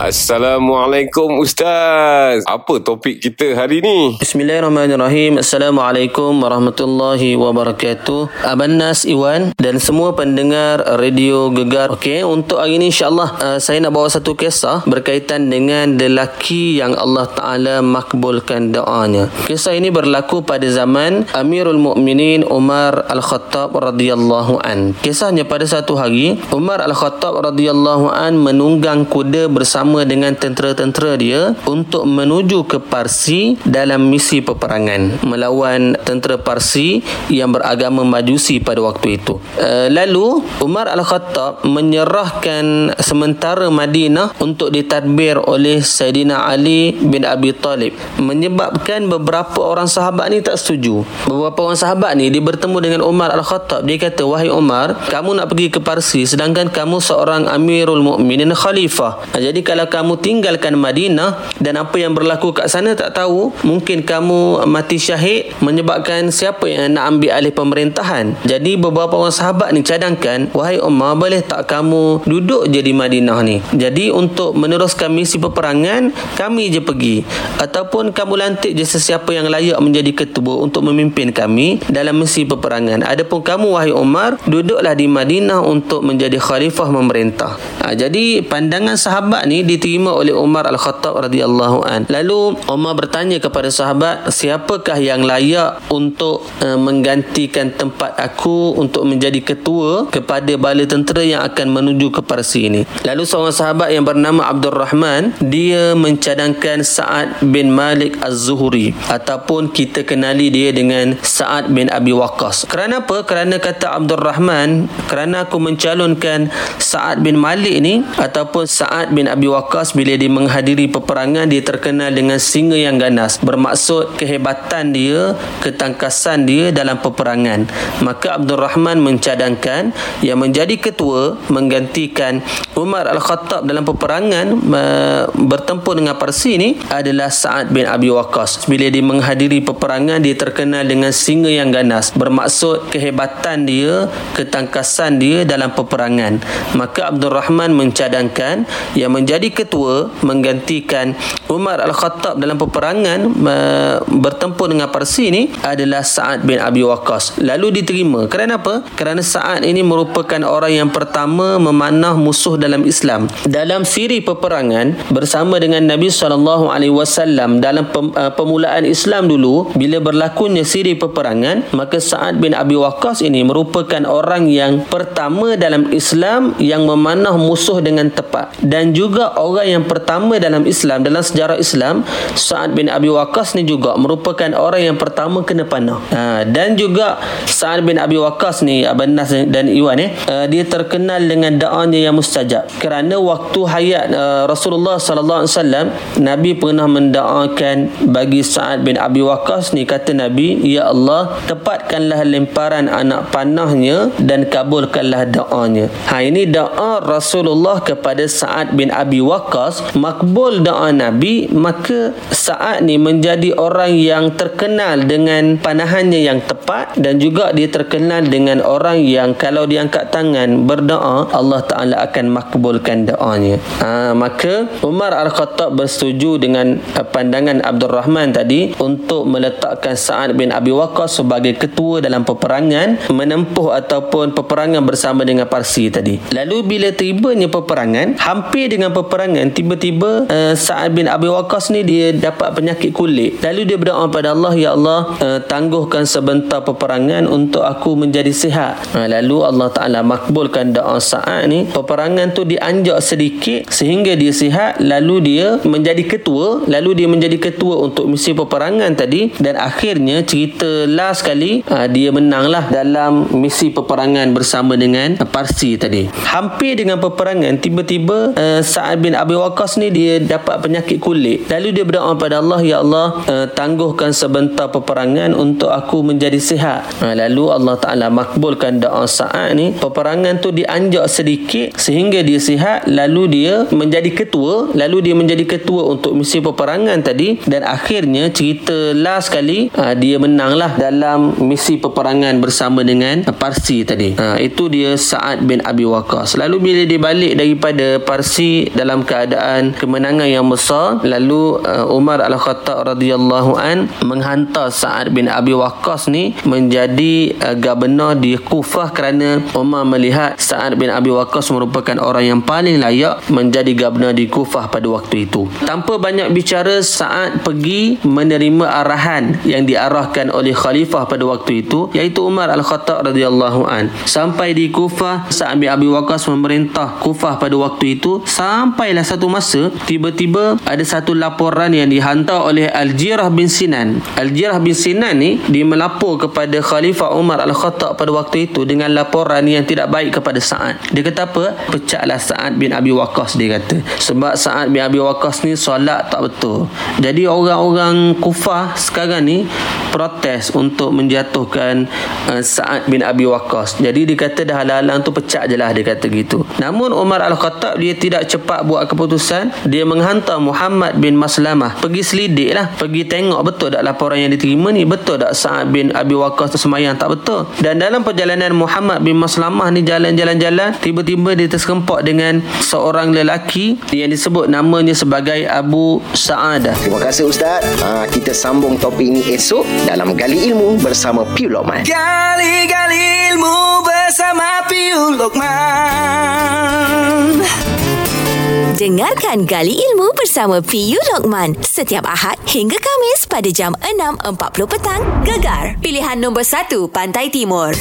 Assalamualaikum Ustaz. Apa topik kita hari ni? Bismillahirrahmanirrahim. Assalamualaikum warahmatullahi wabarakatuh. Abang Nas Iwan dan semua pendengar Radio Gegar. Okey, untuk hari ini insya-Allah uh, saya nak bawa satu kisah berkaitan dengan lelaki yang Allah Taala makbulkan doanya. Kisah ini berlaku pada zaman Amirul Mukminin Umar Al-Khattab radhiyallahu an. Kisahnya pada satu hari Umar Al-Khattab radhiyallahu an menunggang kuda bersama bersama dengan tentera-tentera dia untuk menuju ke Parsi dalam misi peperangan melawan tentera Parsi yang beragama Majusi pada waktu itu. Uh, lalu Umar Al-Khattab menyerahkan sementara Madinah untuk ditadbir oleh Sayyidina Ali bin Abi Talib menyebabkan beberapa orang sahabat ni tak setuju. Beberapa orang sahabat ni dia bertemu dengan Umar Al-Khattab dia kata wahai Umar kamu nak pergi ke Parsi sedangkan kamu seorang Amirul Mukminin khalifah. Jadi kalau kalau kamu tinggalkan Madinah dan apa yang berlaku kat sana tak tahu mungkin kamu mati syahid menyebabkan siapa yang nak ambil alih pemerintahan. Jadi beberapa orang sahabat ni cadangkan wahai Umar boleh tak kamu duduk je di Madinah ni? Jadi untuk meneruskan misi peperangan kami je pergi. Ataupun kamu lantik je sesiapa yang layak menjadi ketua untuk memimpin kami dalam misi peperangan. Adapun kamu wahai Umar duduklah di Madinah untuk menjadi khalifah memerintah. Ha, jadi pandangan sahabat ni diterima oleh Umar Al-Khattab radhiyallahu an. Lalu Umar bertanya kepada sahabat, siapakah yang layak untuk uh, menggantikan tempat aku untuk menjadi ketua kepada bala tentera yang akan menuju ke Parsi ini. Lalu seorang sahabat yang bernama Abdul Rahman, dia mencadangkan Sa'ad bin Malik Az-Zuhri ataupun kita kenali dia dengan Sa'ad bin Abi Waqqas. Kerana apa? Kerana kata Abdul Rahman, kerana aku mencalonkan Sa'ad bin Malik ni ataupun Sa'ad bin Abi Waqqas bila dia menghadiri peperangan dia terkenal dengan singa yang ganas. Bermaksud kehebatan dia ketangkasan dia dalam peperangan. Maka Abdul Rahman mencadangkan yang menjadi ketua menggantikan Umar Al-Khattab dalam peperangan bertempur dengan Parsi ni adalah Sa'ad bin Abi Waqqas. Bila dia menghadiri peperangan dia terkenal dengan singa yang ganas. Bermaksud kehebatan dia ketangkasan dia dalam peperangan. Maka Abdul Rahman mencadangkan yang menjadi ketua menggantikan Umar Al-Khattab dalam peperangan bertempur dengan Parsi ini adalah Sa'ad bin Abi Waqqas. Lalu diterima. Kerana apa? Kerana Sa'ad ini merupakan orang yang pertama memanah musuh dalam Islam. Dalam siri peperangan bersama dengan Nabi SAW dalam uh, pemulaan Islam dulu bila berlakunya siri peperangan maka Sa'ad bin Abi Waqqas ini merupakan orang yang pertama dalam Islam yang memanah musuh dengan tepat dan juga orang yang pertama dalam Islam dalam sejarah Islam Sa'ad bin Abi Waqqas ni juga merupakan orang yang pertama kena panah. Ha, dan juga Sa'ad bin Abi Waqqas ni Abang Nas dan Iwan eh, uh, dia terkenal dengan doanya yang mustajab. Kerana waktu hayat uh, Rasulullah sallallahu alaihi wasallam Nabi pernah mendoakan bagi Sa'ad bin Abi Waqqas ni kata Nabi ya Allah tepatkanlah lemparan anak panahnya dan kabulkanlah doanya ha ini doa Rasulullah kepada Sa'ad bin Abi Waqqas makbul doa Nabi maka saat ni menjadi orang yang terkenal dengan panahannya yang tepat dan juga dia terkenal dengan orang yang kalau dia angkat tangan berdoa Allah Ta'ala akan makbulkan doanya. Ha, maka Umar Al-Khattab bersetuju dengan uh, pandangan Abdul Rahman tadi untuk meletakkan Sa'ad bin Abi Waqqas sebagai ketua dalam peperangan menempuh ataupun peperangan bersama dengan Parsi tadi. Lalu bila tibanya peperangan hampir dengan peperangan peperangan tiba-tiba uh, Sa'ad bin Abi Waqqas ni dia dapat penyakit kulit. Lalu dia berdoa pada Allah ya Allah uh, tangguhkan sebentar peperangan untuk aku menjadi sihat. Uh, lalu Allah Ta'ala makbulkan doa Sa'ad ni. Peperangan tu dianjak sedikit sehingga dia sihat lalu dia menjadi ketua lalu dia menjadi ketua untuk misi peperangan tadi. Dan akhirnya cerita last kali uh, dia menanglah dalam misi peperangan bersama dengan Parsi tadi. Hampir dengan peperangan tiba-tiba uh, Sa'ad Bin Abi Waqqas ni dia dapat penyakit kulit. Lalu dia berdoa pada Allah, Ya Allah, uh, tangguhkan sebentar peperangan untuk aku menjadi sihat. Uh, lalu Allah Ta'ala makbulkan doa Sa'ad ni. Peperangan tu dianjak sedikit sehingga dia sihat. Lalu dia menjadi ketua. Lalu dia menjadi ketua untuk misi peperangan tadi. Dan akhirnya cerita last kali, uh, dia menanglah dalam misi peperangan bersama dengan Parsi tadi. Uh, itu dia Sa'ad bin Abi Waqqas. Lalu bila dia balik daripada Parsi dalam keadaan kemenangan yang besar, lalu uh, Umar Al-Khattab radhiyallahu an menghantar Sa'ad bin Abi Waqqas ni menjadi uh, gubernur di Kufah kerana Umar melihat Sa'ad bin Abi Waqqas merupakan orang yang paling layak menjadi gubernur di Kufah pada waktu itu. Tanpa banyak bicara, Sa'ad pergi menerima arahan yang diarahkan oleh khalifah pada waktu itu iaitu Umar Al-Khattab radhiyallahu an. Sampai di Kufah, Sa'ad bin Abi Waqqas memerintah Kufah pada waktu itu sampailah satu masa tiba-tiba ada satu laporan yang dihantar oleh Al-Jirah bin Sinan. Al-Jirah bin Sinan ni dia melapor kepada Khalifah Umar Al-Khattab pada waktu itu dengan laporan yang tidak baik kepada Sa'ad. Dia kata apa? Pecahlah Sa'ad bin Abi Waqqas dia kata. Sebab Sa'ad bin Abi Waqqas ni solat tak betul. Jadi orang-orang Kufah sekarang ni protes untuk menjatuhkan uh, Sa'ad bin Abi Waqqas. Jadi dia kata dah halang tu pecah je lah dia kata gitu. Namun Umar Al-Khattab dia tidak cepat buat keputusan. Dia menghantar Muhammad bin Maslamah pergi selidik lah. Pergi tengok betul tak laporan yang diterima ni. Betul tak Sa'ad bin Abi Waqqas semayang tak betul. Dan dalam perjalanan Muhammad bin Maslamah ni jalan-jalan-jalan. Tiba-tiba dia terserempak dengan seorang lelaki yang disebut namanya sebagai Abu Sa'adah. Terima kasih Ustaz. Ha, kita sambung topik ini esok dalam Gali Ilmu bersama Piu Lokman. Gali-gali ilmu bersama Piu Lokman. Dengarkan Gali Ilmu bersama PU Lokman setiap Ahad hingga Kamis pada jam 6.40 petang. Gegar, pilihan nombor 1 Pantai Timur.